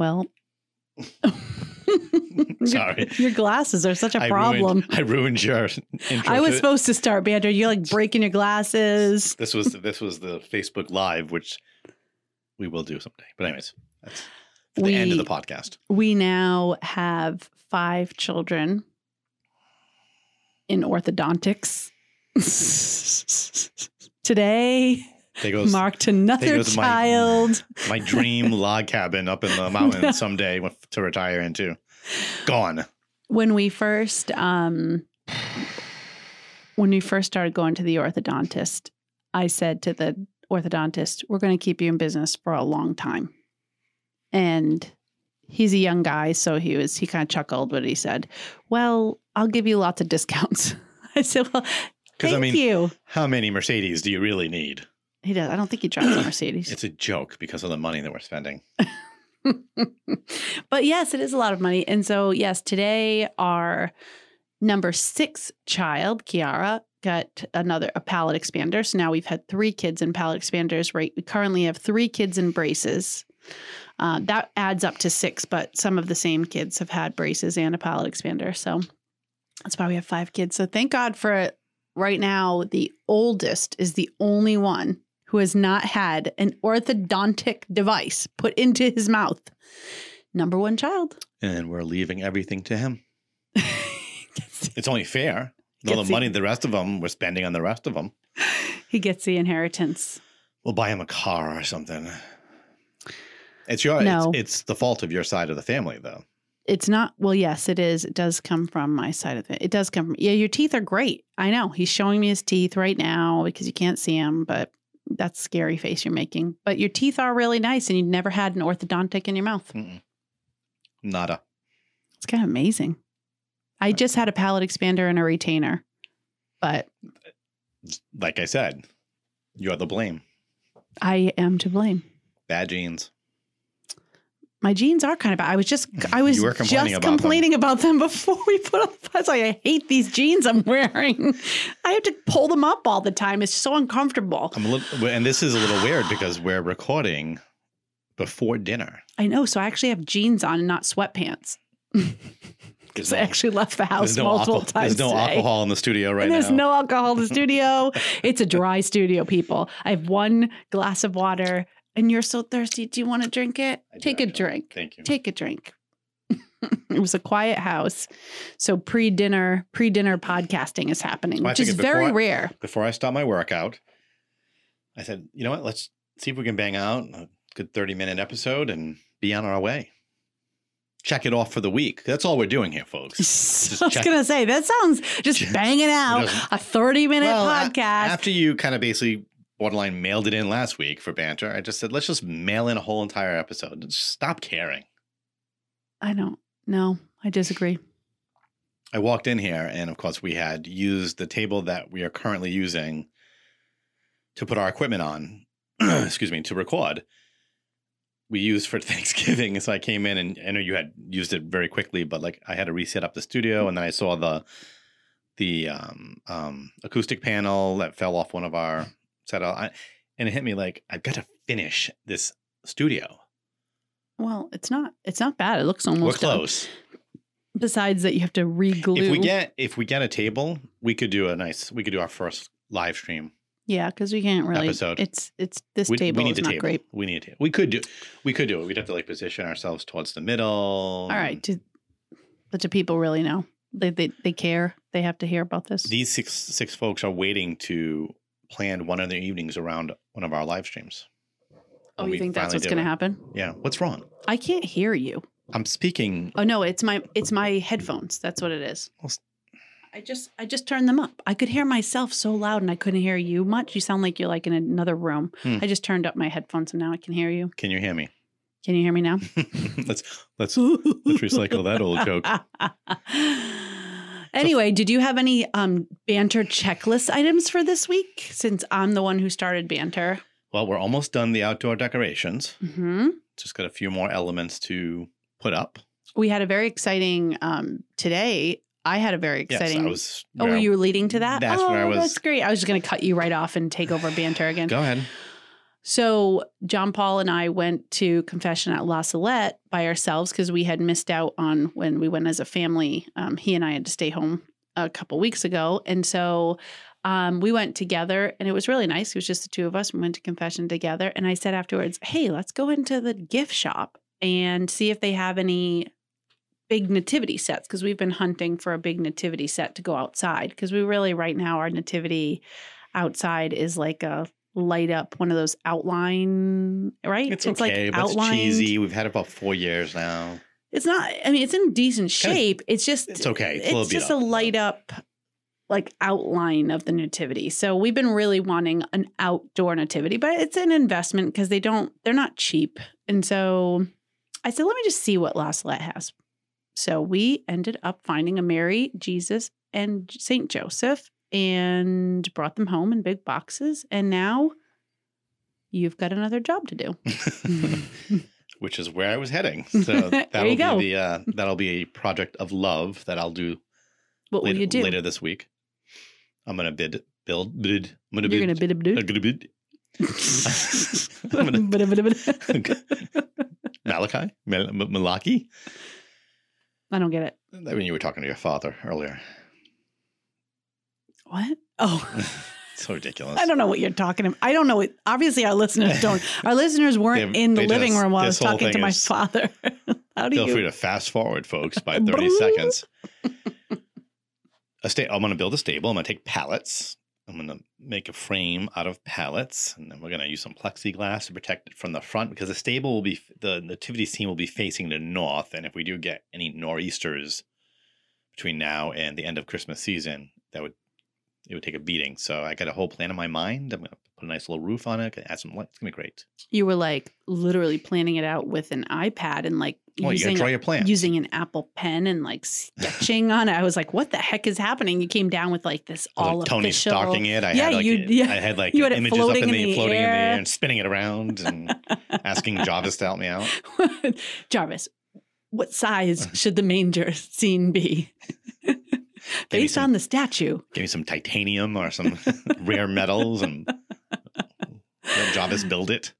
Well, Sorry. your glasses are such a I problem. Ruined, I ruined your intro. I was supposed to start banter. You're like breaking your glasses. This was this was the Facebook Live, which we will do someday. But anyways, that's the end of the podcast. We now have five children in orthodontics. Today There goes marked another goes my- child. my dream log cabin up in the mountains someday to retire into. Gone. when we first um when we first started going to the orthodontist i said to the orthodontist we're going to keep you in business for a long time and he's a young guy so he was he kind of chuckled but he said well i'll give you lots of discounts i said well thank I mean, you how many Mercedes do you really need? He does i don't think he drives a mercedes It's a joke because of the money that we're spending. but yes, it is a lot of money. And so, yes, today our number six child, Kiara, got another a palate expander. So now we've had three kids in palate expanders. Right, we currently have three kids in braces. Uh, that adds up to six, but some of the same kids have had braces and a palate expander. So that's why we have five kids. So thank God for it. Right now, the oldest is the only one who has not had an orthodontic device put into his mouth. Number one child. And we're leaving everything to him. It's only fair. All the the- money the rest of them we're spending on the rest of them. he gets the inheritance. We'll buy him a car or something. It's your No. it's, it's the fault of your side of the family though. It's not, well, yes, it is. It does come from my side of it. It does come from, yeah, your teeth are great. I know. He's showing me his teeth right now because you can't see him, but that's scary face you're making. But your teeth are really nice and you never had an orthodontic in your mouth. Mm-mm. Nada. It's kind of amazing. I just had a palate expander and a retainer, but Like I said, you're the blame. I am to blame. Bad genes. My jeans are kind of bad. I was just I was complaining just about them. complaining about them before we put on the pod. I like, I hate these jeans I'm wearing. I have to pull them up all the time. It's so uncomfortable. Little, and this is a little weird because we're recording before dinner. I know. So I actually have jeans on and not sweatpants. There's Because I actually left the house no, multiple alcohol, times. there's no today. alcohol in the studio right and there's now. no alcohol in the studio. it's a dry studio, people. I have one glass of water, and you're so thirsty. Do you want to drink it? I do Take a drink. Thank you. Take a drink. it was a quiet house, so pre-dinner, pre-dinner podcasting is happening, Well, which is very before- rare. Before I start my workout, I said, you know what? Let's see if we can bang out a good 30 minute episode and be on our way. Check it off for the week. That's all we're doing here, folks. I was gonna say that sounds just banging out a thirty-minute Well, a- podcast. after you kind of basically borderline mailed it in last week for banter, I just said, let's just mail in a whole entire episode. Just stop caring. I don't know. I disagree. I walked in here, and of course, we had used the table that we are currently using to put our equipment on. excuse me, to record. We used for Thanksgiving, so I came in and I know you had used it very quickly, but like I had to reset up the studio, and then I saw the the um, um, acoustic panel that fell off one of our setup, I, and it hit me like I've got to finish this studio. Well, it's not. It's not bad. It looks almost We're done. close. Besides that, you have to re-glue. If we get if we get a table, we could do a nice. We could do our first live stream yeah, because we can't really. Episode. It's it's this we, table we need is not table. great. We need it. We could do. We could do it. We'd have to like position ourselves towards the middle. All right, do, but do people really know? They, they they care. They have to hear about this. These six six folks are waiting to plan one of their evenings around one of our live streams. oh, you think that's what's going to happen? Yeah. What's wrong? I can't hear you. I'm speaking. Oh no, it's my it's my headphones. That's what it is. Well, I just I just turned them up. I could hear myself so loud and I couldn't hear you much. You sound like you're like in another room. Hmm. I just turned up my headphones and now I can hear you. Can you hear me? Can you hear me now? let's let's let's recycle that old joke. anyway, did you have any um banter checklist items for this week? Since I'm the one who started banter. Well, we're almost done the outdoor decorations. hmm Just got a few more elements to put up. We had a very exciting um today. I had a very exciting. Yes, I was. oh, were you leading to that? That's oh, where I was- That's great. I was just going to cut you right off and take over banter again. Go ahead. So John Paul and I went to confession at La Salette by ourselves because we had missed out on when we went as a family. Um, he and I had to stay home a couple weeks ago, and so um, we went together, and it was really nice. It was just the two of us. We went to confession together, and I said afterwards, "Hey, let's go into the gift shop and see if they have any." Big nativity sets because we've been hunting for a big nativity set to go outside because we really right now our nativity outside is like a light up one of those outline, right? It's, okay, but it's cheesy. We've had it about four years now. It's not. I mean, it's in decent shape. it's just. It's okay. It's, It's, a just a light up, like outline of the nativity. So we've been really wanting an outdoor nativity, but it's an investment because they don't. They're not cheap, and so I said, let me just see what La Salette has. So we ended up finding a Mary, Jesus, and Saint Joseph, and brought them home in big boxes. And now you've got another job to do. Which is where I was heading. So There that'll be the uh, that'll be a project of love that I'll do What later, will you do? later this week. I'm gonna bid build bid. I'm gonna You're bid. gonna bid a I'm gonna bid. I'm gonna- Malachi, Mal- Malaki. I don't get it. I mean, you were talking to your father earlier. What? Oh, So ridiculous. I don't know what you're talking about. I don't know what. Obviously, our listeners don't. Our listeners weren't They- in the living just- room while I was talking to my is- father. How do Feel you? free to fast forward, folks, by 30 seconds. A sta- I'm going to build a stable. I'm going to take pallets. I'm going to make a frame out of pallets, and then we're going to use some plexiglass to protect it from the front because the stable will be the nativity scene will be facing the north, and if we do get any nor'easters between now and the end of Christmas season, that would it would take a beating. So I got a whole plan in my mind. I'm to put a nice little roof on it. Add some lights. It's going to be great. you were like literally planning it out with an iPad and like Well, you got to using draw your plan. using an Apple Pen and like sketching on it. I was like, "What the heck is happening?" You came down with like this all like Tony official. stalking it. I Yeah, had like you- yeah. I had like You had images up in in the, the floating in the air. air and spinning it around and asking Jarvis to help me out. Jarvis, what size should the manger scene be? Based some- on the statue. Give me some titanium or some rare metals and let Jarvis build it.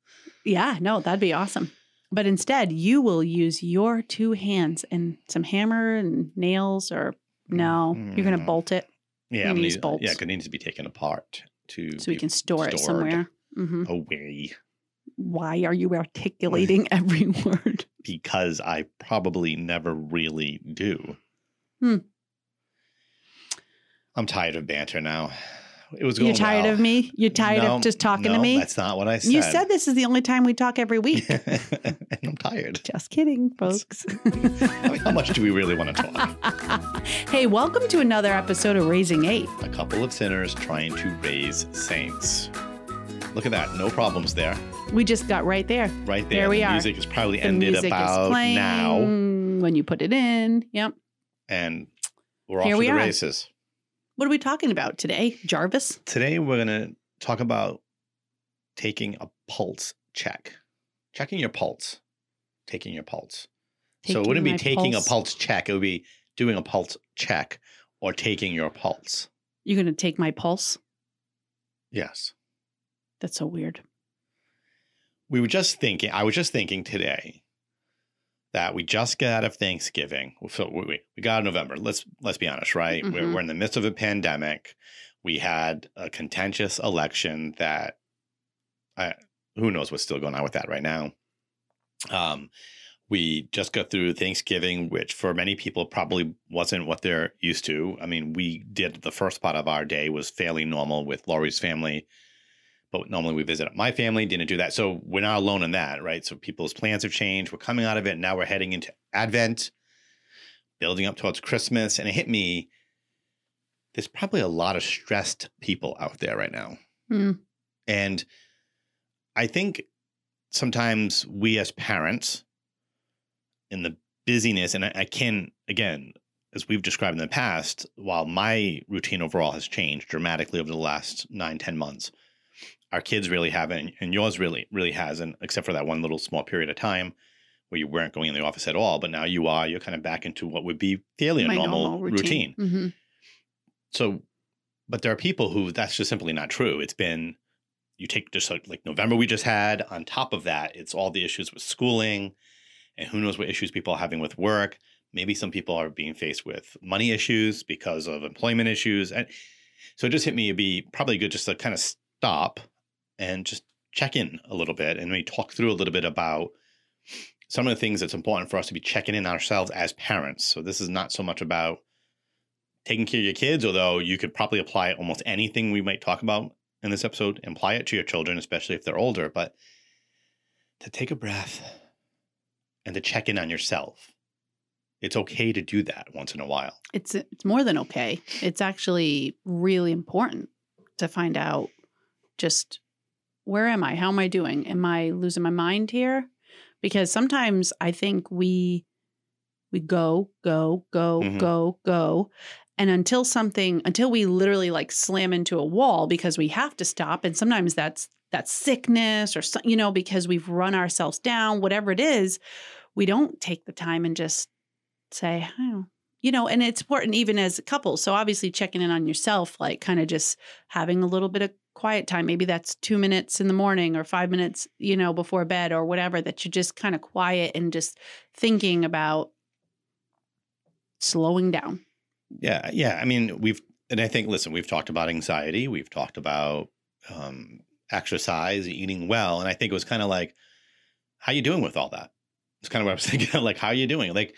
Yeah, no, that'd be awesome. But instead, you will use your two hands and some hammer and nails, or no, you're going to Mm. bolt it Yeah, I'm need use- bolts. yeah, it needs to be taken apart to so we can store it somewhere. hmm away Why are you articulating every word? because I probably never really do. Hmm. I'm tired of banter now. It was going You're tired well. of me? You're tired No, of just talking to me? That's not what I said. You said this is the only time we talk every week. and I'm tired. just kidding, folks. I mean, how much do we really want to talk? hey, welcome to another episode of Raising Eight. A couple of sinners trying to raise saints. Look at that. No problems there. We just got right there. Right there. There we the are. music is probably The ended music is about playing now. when you put it in. Yep. And we're off Here to we the are. races. What are we talking about today, Jarvis? Today we're going to talk about taking a pulse check. Checking your pulse. Taking your pulse. so it wouldn't be taking pulse. a pulse check. It would be doing a pulse check or taking your pulse. You're going to take my pulse? Yes. That's so weird. we were just thinking i was just thinking today that we just got out of thanksgiving. So we, we- got out of november. Let's let's be honest right? We're, Mhm. we're in the midst of a pandemic. We had a contentious election that I, who knows what's still going on with that right now. Um we just got through Thanksgiving, which for many people probably wasn't what they're used to. I mean, we did the first part of our day was fairly normal with Laurie's family but normally we visit my family didn't do that. So we're not alone in that right? So people's plans have changed. We're coming out of it. Now we're heading into advent building up towards christmas. And it hit me there's probably a lot of stressed people out there right now. Hmm. and i think sometimes we as parents in the busyness and I, I can again as we've described in the past while my routine overall has changed dramatically over the last nine ten months our kids really haven't and yours really really hasn't except for that one little small period of time where you weren't going in the office at all but now you are you're kind of back into what would be fairly a my normal, routine, Mhm. so but there are people who that's just simply not true it's been you take just like, like November we just had. On top of that, it's all the issues with schooling, and who knows what issues people are having with work. Maybe some people are being faced with money issues because of employment issues, and so it just hit me. It'd be probably good just to kind of stop and just check in a little bit and maybe talk through a little bit about some of the things that's important for us to be checking in ourselves as parents. So this is not so much about taking care of your kids, although you could probably apply almost anything we might talk about in this episode, apply it to your children, especially if they're older, but to take a breath and to check in on yourself. It's okay to do that once in a while. It's it's more than okay. It's actually really important to find out just where am I? How am I doing? Am I losing my mind here? Because sometimes I think we we go, go, go, Mhm. go, go. And until something until we literally like slam into a wall because we have to stop and sometimes that's that's sickness or you know because we've run ourselves down whatever it is we don't take the time and just say oh, you know and it's important even as a couple so obviously checking in on yourself like kind of just having a little bit of quiet time maybe that's 2 minutes in the morning or 5 minutes you know before bed or whatever that you're just kind of quiet and just thinking about slowing down Yeah, yeah. I mean, we've and I think listen, we've talked about anxiety, we've talked about um, exercise, eating well, and I think it was kind of like, how you doing with all that? It's kind of what I was thinking. like, how are you doing? Like,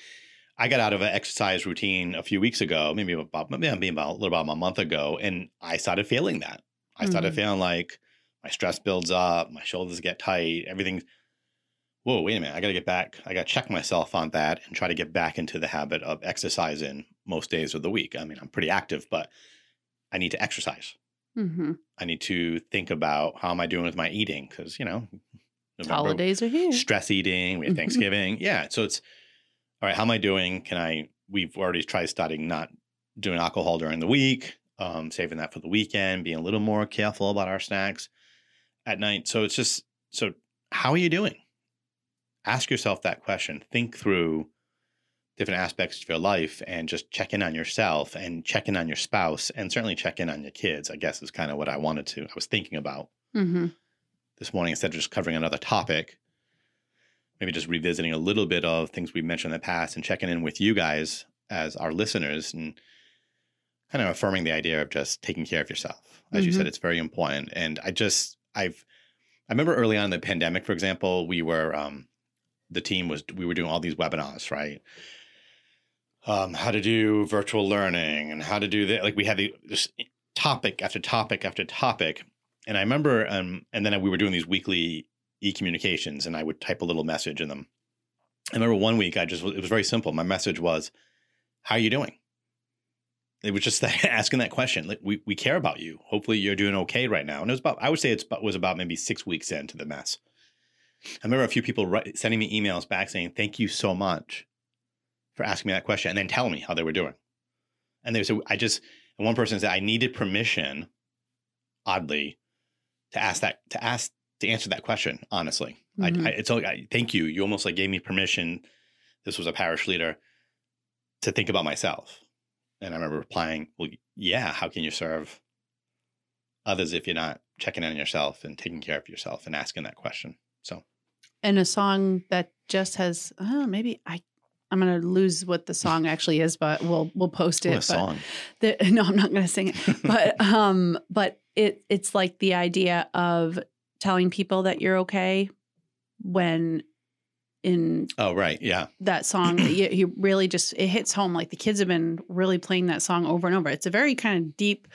I got out of an exercise routine a few weeks ago, maybe about maybe about a little about a month ago, and I started feeling that. I started Mhm. feeling like my stress builds up, my shoulders get tight, everything. Whoa, wait a minute! I got to get back. I got to check myself on that and try to get back into the habit of exercising most days of the week. I mean, I'm pretty active, but I need to exercise. mm-hmm. I need to think about how am I doing with my eating because you know, November, holidays are here stress eating, we have Mhm. Thanksgiving. yeah. So it's all right. How am I doing? Can I, we've already tried starting not doing alcohol during the week, um, saving that for the weekend, being a little more careful about our snacks at night. So it's just, so how are you doing? Ask yourself that question. Think through different aspects of your life and just check in on yourself and check in on your spouse and certainly check in on your kids, I guess is kind of what I wanted to, I was thinking about mm-hmm. this morning instead of just covering another topic maybe just revisiting a little bit of things we've mentioned in the past and checking in with you guys as our listeners and kind of affirming the idea of just taking care of yourself as you Mhm. said it's very important and i just i've i remember early on in the pandemic for example we were um the team was we were doing all these webinars right um how to do virtual learning and how to do that like we had the just topic after topic after topic and I remember, um, and then we were doing these weekly e-communications, and I would type a little message in them. I remember one week, I just it was very simple. My message was, "How are you doing?" It was just that, asking that question. Like, we we care about you. Hopefully, you're doing okay right now. And it was about I would say it was about maybe six weeks into the mess. I remember a few people write, sending me emails back saying, "Thank you so much for asking me that question," and then telling me how they were doing. And they said, "I just," and one person said, "I needed permission." Oddly, to ask that to ask to answer that question honestly Mhm. I, I it's all I, thank you you almost like gave me permission this was a parish leader to think about myself and i remember replying well yeah how can you serve others if you're not checking in on yourself and taking care of yourself and asking that question so and a song that just has oh, maybe I I'm gonna lose what the song actually is, but we'll we'll post it. what song the, no, I'm not gonna sing it. But um, but it it's like the idea of telling people that you're okay when in oh right. Yeah. that song you, you really just it hits home. Like the kids have been really playing that song over and over. It's a very kind of deep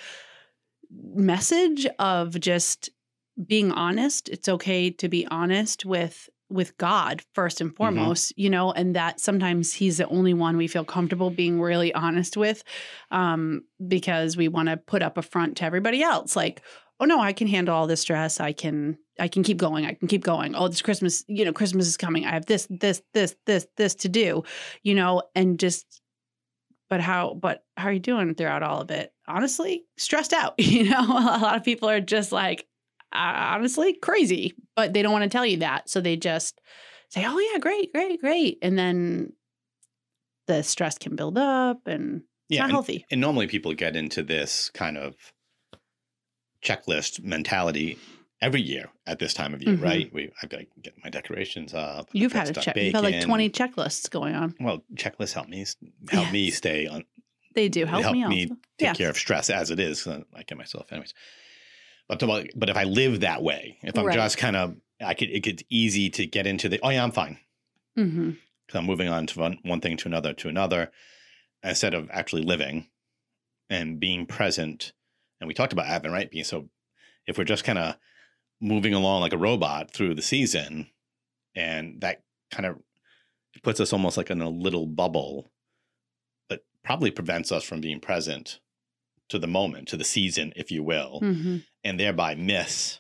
message of just being honest. It's okay to be honest with with god first and foremost you know and that sometimes he's the only one we feel comfortable being really honest with um because we want to put up a front to everybody else. Like oh no i can handle all this stress. I can i can keep going. I can keep going. Oh this christmas you know christmas is coming. I have this this this this this to do you know and just but how but how are you doing throughout all of it? Honestly stressed out you know? A lot of people are just like honestly crazy but they don't want to tell you that so they just say oh yeah great great great and then the stress can build up and it's yeah not and- healthy. and normally people get into this kind of checklist mentality every year at this time of year, Mhm. right? We I've got to get my decorations up. You've had a check. stuff You've had like baking. 20 checklists going on. Well, checklists help me help me stay on They do help, help me, me also. take Yes. care of stress as it is. I get myself, anyways. But to- but if I live that way, if I'm Right. just kind of, I could it gets easy to get into the oh yeah I'm fine hmm because I'm moving on to one, one thing to another to another instead of actually living and being present. And we talked about Advent, right? Being so if we're just kind of moving along like a robot through the season, and that kind of puts us almost like in a little bubble that probably prevents us from being present to the moment, to the season, if you will, hmm and thereby miss,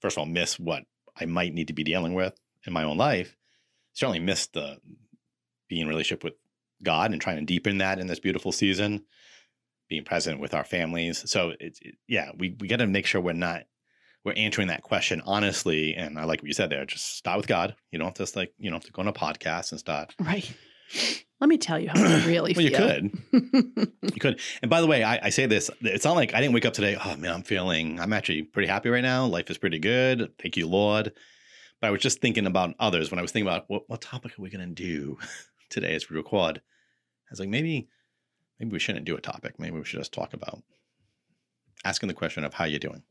first of all, miss what I might need to be dealing with in my own life. Certainly miss the being in relationship with God and trying to deepen that in this beautiful season, being present with our families. So it's it, yeah, we we got to make sure we're not we're answering that question honestly. And I like what you said there. Just start with God. You don't just like you don't have to go on a podcast and start. Right. Let me tell you how I really Well, you could. You could. And by the way, I, I say this, it's not like I didn't wake up today, oh man, I'm feeling, I'm actually pretty happy right now. Life is pretty good. Thank you, Lord. But I was just thinking about others when I was thinking about what, what topic are we going to do today as we record. I was like, maybe, maybe we shouldn't do a topic. Maybe we should just talk about asking the question of how you're doing.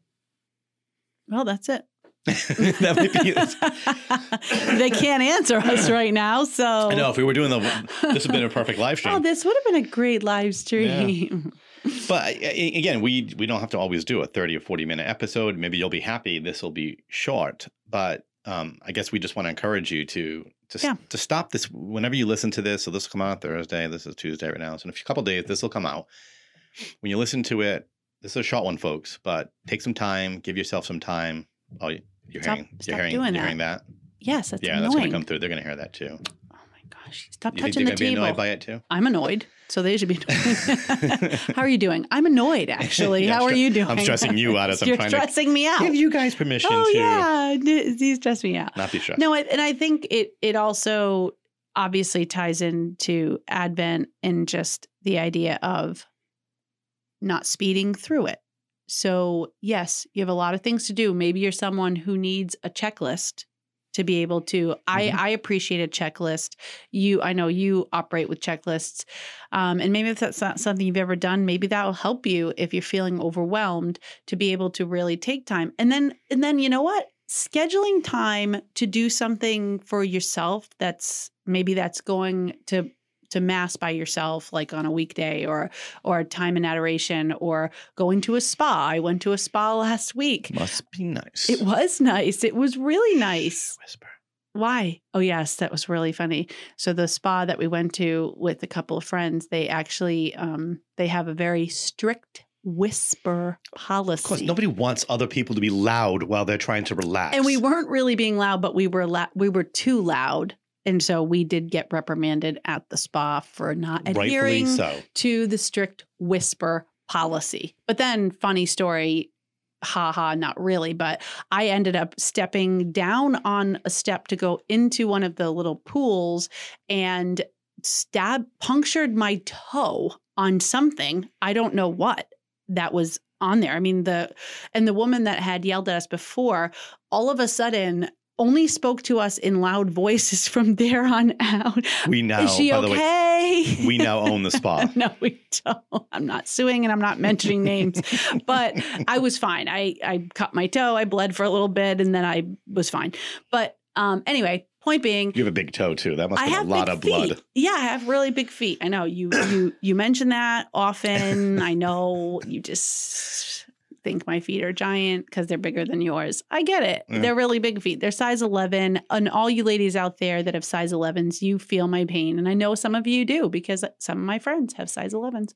well, that's it. that might be, they can't answer us right now. So I know if we were doing the, this would have been a perfect live stream. Oh, this would have been a great live stream. But I- I- again, we we don't have to always do a 30 or 40 minute episode. Maybe you'll be happy this will be short, but um, I guess we just want to encourage you to to, Yeah. to stop this whenever you listen to this. So this will come out Thursday. This is Tuesday right now. So in a few couple days, this will come out. When you listen to it, this is a short one, folks. But take some time. Give yourself some time. Oh, you- you're Stop- hearing stop you're hearing you're that. hearing that. Yes, that's yeah, that's going to come through. They're going to hear that too. Gosh! Stop You touching the to table. annoyed by it too? I'm annoyed, so they should be. Annoyed. How are you doing? I'm annoyed, actually. Yeah, How I'm are you doing? I'm stressing you out as I'm You're trying to stressing me out. Give you guys permission oh to yeah, you stress me out. not be stressed. No, I- and I think it it also obviously ties into Advent and just the idea of not speeding through it. So, yes, you have a lot of things to do. Maybe you're someone who needs a checklist to be able to I Mhm. I appreciate a checklist. You I know you operate with checklists. Um, and maybe if that's not something you've ever done, maybe that will help you if you're feeling overwhelmed to be able to really take time. And then and then you know what? Scheduling time to do something for yourself that's maybe that's going to to mass by yourself like on a weekday or or time in adoration or going to a spa. I went to a spa last week. Must be nice. It was nice. It was really nice. Whisper. Why? Oh, yes, that was really funny. So the spa that we went to with a couple of friends, they actually um, they have a very strict whisper policy. Of course, nobody wants other people to be loud while they're trying to relax. and we weren't really being loud, but we were la- we were too loud, and so we did get reprimanded at the spa for not rightfully adhering so. to the strict whisper policy. But then, funny story, haha, ha, not really, but I ended up stepping down on a step to go into one of the little pools and stab punctured my toe on something. I don't know what that was on there. I mean, the and the woman that had yelled at us before, all of a sudden only spoke to us in loud voices from there on out. We now, Is she by the way, okay? we now own the spa. no, we don't. I'm not suing and I'm not mentioning names, but I was fine. I I cut my toe. I bled for a little bit, and then I was fine. But um, anyway, point being, You have a big toe too. That must I have a lot of feet. blood. Yeah, I have really big feet. I know you you you mention that often. I know you just think my feet are giant because they're bigger than yours. I get it. Yeah. They're really big feet. They're size 11. And all you ladies out there that have size 11s, you feel my pain. And I know some of you do because some of my friends have size 11s.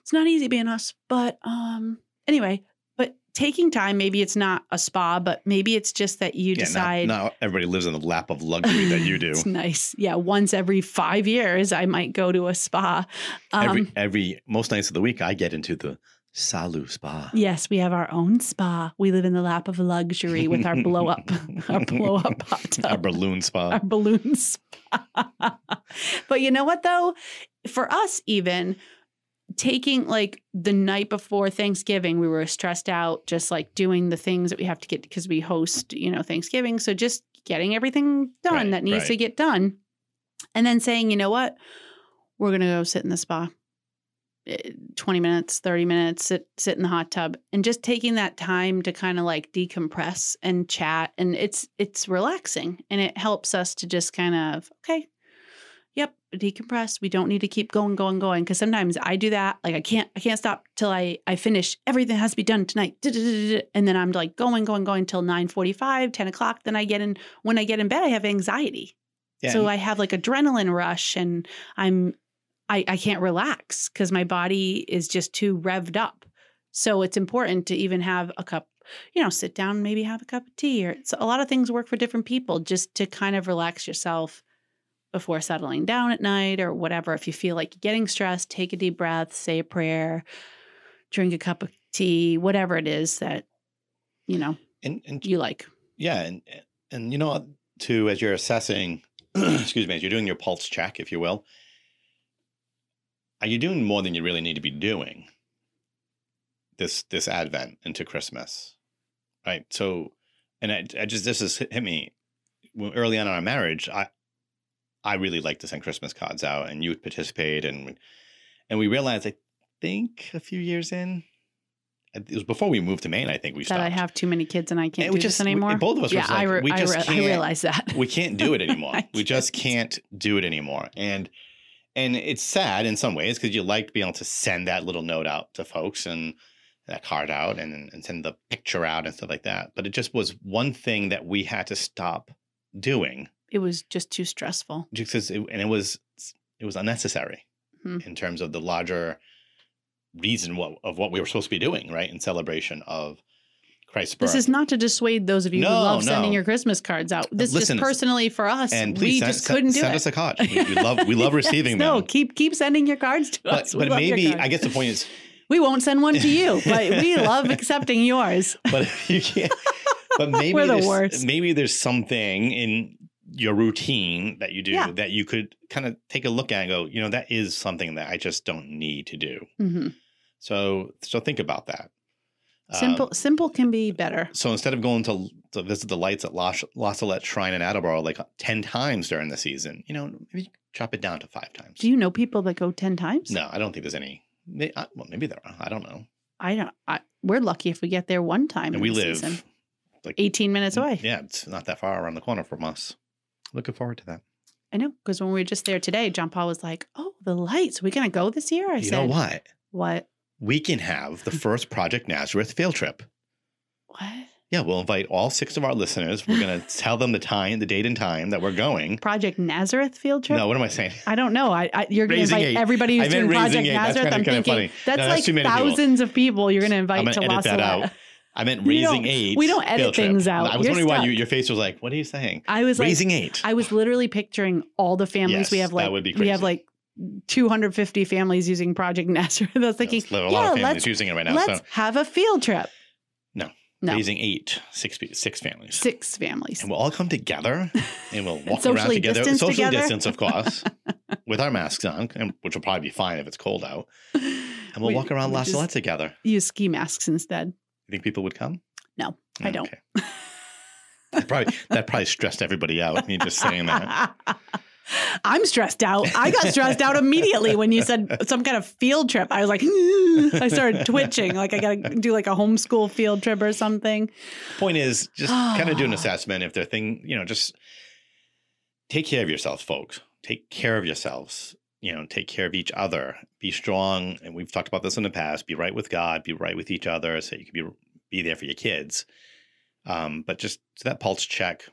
It's not easy being us, but um anyway, but taking time, maybe it's not a spa, but maybe it's just that you Yeah, decide now, now everybody lives in the lap of luxury that you do. it's nice. Yeah, once every five years, I might go to a spa. Um, every every most nights of the week, I get into the Salu Spa. yes, we have our own spa. We live in the lap of luxury with our blow up, our blow up hot tub, Our balloon spa. our balloon spa. but you know what though? For us, even taking like the night before Thanksgiving, we were stressed out, just like doing the things that we have to get because we host, you know, Thanksgiving. So just getting everything done Right, that needs right. to get done. And then saying, you know what? We're going to go sit in the spa. Eh, 20 minutes, 30 minutes, sit sit in the hot tub and just taking that time to kind of like decompress and chat and it's it's relaxing and it helps us to just kind of okay, yep, decompress. We don't need to keep going, going, going. Cause sometimes I do that. Like I can't, I can't stop till I, I finish everything has to be done tonight. And then I'm like going, going, going till 9 45, 10 o'clock. Then I get in, when I get in bed, I have anxiety. Yeah, so I have like adrenaline rush and I'm, I, I can't relax because my body is just too revved up. So it's important to even have a cup, you know, sit down, maybe have a cup of tea or it's, a lot of things work for different people just to kind of relax yourself before settling down at night or whatever. If you feel like you're getting stressed, take a deep breath, say a prayer, drink a cup of tea, whatever it is that, you know, and, and you like. yeah, and and you know, to as you're assessing, excuse me, as you're doing your pulse check, if you will, Uh, are you doing more than you really need to be doing this this Advent into Christmas, right? So, and I, I just this has hit me early on in our marriage. I I really like to send Christmas cards out, and you would participate, and and we realized, I think, a few years in. Uh, it was before we moved to Maine. I think we That stopped. I have too many kids and I can't And do just- this we- anymore. both of us yeah, I, like, re- we I, just re- I realize that. we can't do it anymore. We just can't do it anymore. And and it's sad in some ways because you like being able to send that little note out to folks and that card out and, and send the picture out and stuff like that. But it just was one thing that we had to stop doing It was just too stressful. just 'cause it, and it was it was unnecessary Hmm. in terms of the larger reason what, of what we were supposed to be doing, right? In celebration of Christ's. This is not to dissuade those of you who No, love sending your Christmas cards out. This Listen, just personally for us, and we please send, just couldn't do send it. us a card. We, we love we love Yes, receiving No, them. No, keep keep sending your cards to But us. We but maybe. I guess the point is we won't send one to you, but we love accepting yours. but you can't. But maybe We're the there's, worst. maybe there's something in your routine that you do Yeah. that you could kind of take a look at and go, you know, that is something that I just don't need to do. hmm So so think about that. Um, Simple, simple can be better. so instead of going to to visit the lights at Las La Salette Shrine in Attleboro like ten times during the season, you know, maybe chop it down to five times. Do you know people that go ten times? no, I don't think there's any. may- uh, Well, maybe there are. I don't know. I don't. I, we're lucky if we get there one time. And we live season. like eighteen minutes away. Yeah, it's not that far around the corner from us. Looking forward to that. I know because when we were just there today, John Paul was like, "Oh, the lights. we gonna go this year?" I you said, know what? What? We can have the mm. first Project Nazareth field trip. What? Yeah, we'll invite all six of our listeners. We're going to tell them the time, the date and time that we're going. Project Nazareth field trip? No, what am I saying? I don't know. I, I you're going to invite eight. everybody who's doing Project Eight. That's Nazareth. kinda- I'm thinking that's No, like many people. thousands of people you're going to invite I'm to Los edit that out. I meant raising eight. we don't edit things out. I was You're wondering why you, your face was like, "What are you saying?" I was like, raising eight. I was literally picturing all the families we have. Like that would be crazy. we have like 250 families using Project Nazareth. I was thinking, a lot yeah, of families let's using it right now. let's So have a field trip. No. no, raising eight, six, pe- families. six families. And we'll all come together and we'll walk socially around together. distance Socially together. distance, of course, with our masks on, and, which will probably be fine if it's cold out. And we'll We- walk around we La just Salette together. Use ski masks instead. You think people would come? No, I don't. Okay. that probably that probably stressed everybody out. Me just saying that. I'm stressed out. I got stressed out immediately when you said some kind of field trip. I was like, I started twitching. Like I got to do like a homeschool field trip or something. Point is, just kind of do an assessment. If their thing, you know, just take care of yourselves, folks. Take care of yourselves. You know, take care of each other. Be strong. And we've talked about this in the past. Be right with God. Be right with each other, so you can be be there for your kids. Um, but just so that pulse check.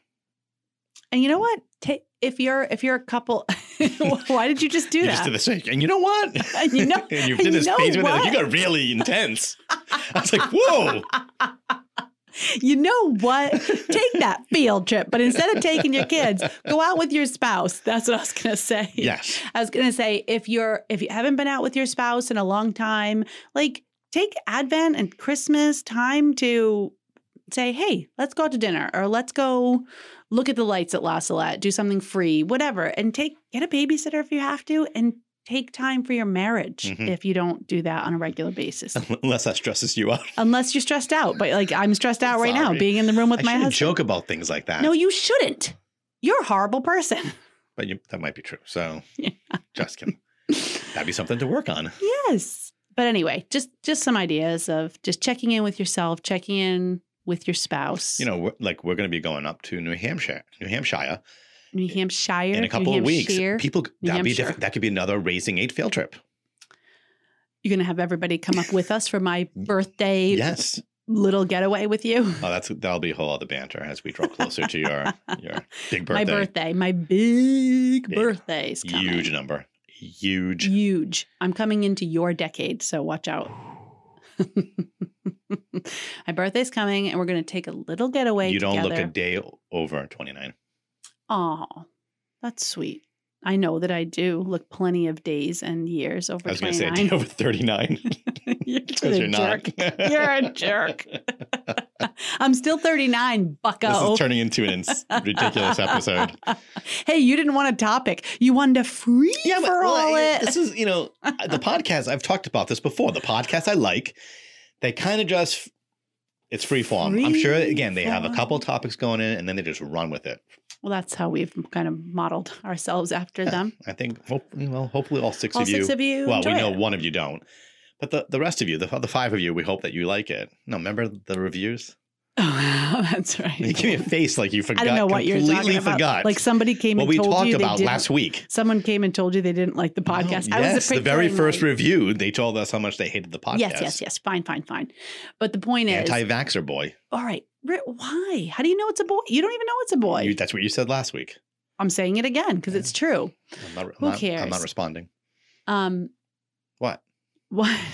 And you know what? Ta if you're if you're a couple, why did you just do you that? just did the same. And you know what? And you know- and you did this you know phase with it. Like, you got really intense. I was like, whoa. you know what? Take that field trip, but instead of taking your kids, go out with your spouse. That's what I was gonna say. Yes. I was gonna say if you're if you haven't been out with your spouse in a long time, like take Advent and Christmas time to say, hey, let's go out to dinner or let's go look at the lights at La Salette, do something free, whatever, and take get a babysitter if you have to, and take time for your marriage Mhm. if you don't do that on a regular basis. Unless that stresses you out. Unless you're stressed out. But like I'm stressed out right now being in the room with I my husband. joke about things like that. No, you shouldn't. You're a horrible person. but you, that might be true. So Yeah. just kidding. That'd be something to work on. Yes. But anyway, just just some ideas of just checking in with yourself, checking in with your spouse. You know, we're, like we're going to be going up to New Hampshire, New Hampshire New Hampshire in a couple of weeks. People, that'd be different. That could be another raising eight field trip. You're gonna have everybody come up with us for my birthday Yes. little getaway with you. Oh, that's that'll be a whole other banter as we draw closer to your your big birthday. My birthday, my big Big. birthday's coming. Huge number. Huge. Huge. I'm coming into your decade, so watch out. my birthday's coming, and we're gonna take a little getaway. You don't together. look a day over 29. Oh, that's sweet. I know that I do look plenty of days and years over I was going to say a 29. day over 39 you're a you're jerk. You're a jerk. I'm still 39, bucko. This is oh. turning into an ins- ridiculous episode. hey, you didn't want a topic. You wanted to free Yeah, but for well, all I- it. this is, you know, the podcast, I've talked about this before. The podcast I like, they kind of just, it's free form. I'm sure, again, they have a Free couple topics going in and then they just run with it. well, that's how we've kind of modeled ourselves after Yeah, them. I think, hope, well, hopefully all six All of you. six of you. well, we know it. one of you don't. But the, the rest of you, the, the five of you, we hope that you like it. No, remember the reviews? Oh, that's right. You give me a face like you forgot. I don't know what you're talking about. forgot. Like somebody came what and we told talked you they about didn't- last week. Someone came and told you they didn't like the podcast. No, yes, the very first like- review, they told us how much they hated the podcast. Yes, yes, yes. Fine, fine, fine. But the point is, Anti-vaxxer boy. all right, why? How do you know it's a boy? You don't even know it's a boy. You, that's what you said last week. I'm saying it again because it's true. I'm not, I'm Who not- I'm not responding. Um, What? what?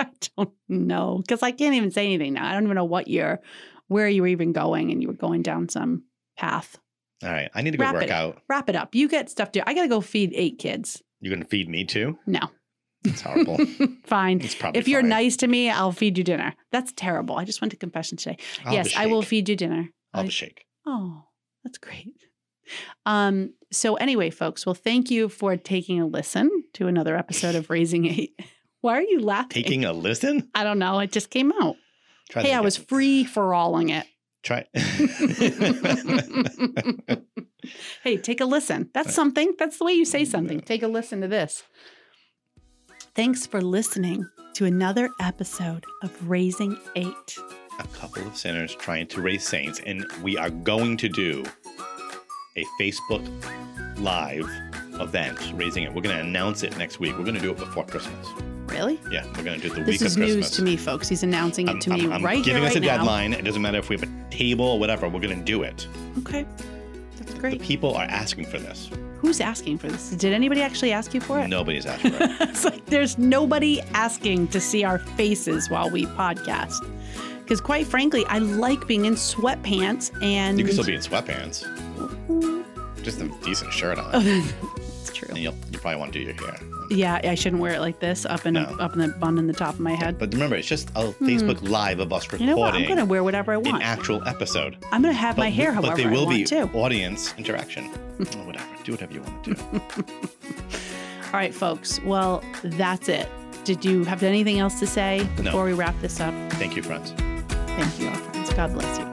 I don't know because I can't even say anything now. I don't even know what you're, where you were even going, and you were going down some path. All right. I need to go Wrap work it. out. Wrap it up. You get stuff to. I got to go feed eight kids. You're going to feed me too? No, It's horrible. fine. it's probably If you're fine. nice to me, I'll feed you dinner. That's terrible. I just went to confession today. I'll yes, I will feed you dinner. I'll I- a shake. Oh, that's great. Um, so anyway, folks, well, thank you for taking a listen to another episode of Raising Eight. Why are you laughing? Taking a listen? I don't know. It just came out. Try hey, I was free for alling it. Try. hey, take a listen. That's something. That's the way you say something. Take a listen to this. Thanks for listening to another episode of Raising Eight. a couple of sinners trying to raise saints, and we are going to do a Facebook Live event raising it. We're going to announce it next week. We're going to do it before Christmas. Really? Yeah, we're going to do it the This week of Christmas. This is news to me, folks. He's announcing it I'm, to me I'm- I'm right giving here, us right a now. deadline. It doesn't matter if we have a table or whatever. We're going to do it. Okay, that's The great. people are asking for this. Who's asking for this? Did anybody actually ask you for it? Nobody's asking for it. it's like there's nobody asking to see our faces while we podcast. Because quite frankly, I like being in sweatpants and You can still be in sweatpants. Just a decent shirt on. it's true. And you'll, you probably want to do your hair. Yeah, I shouldn't wear it like this up in No. up in the bun in the top of my head. But remember, it's just a hmm. Facebook Live of us recording. you know what? I'm gonna wear whatever I want. an actual episode. I'm gonna have my hair however But there will I want be to. audience interaction. or whatever. Do whatever you want to do. All right, folks. Well, that's it. Did you have anything else to say before we wrap this up? Thank you, friends. Thank you, all friends. God bless you.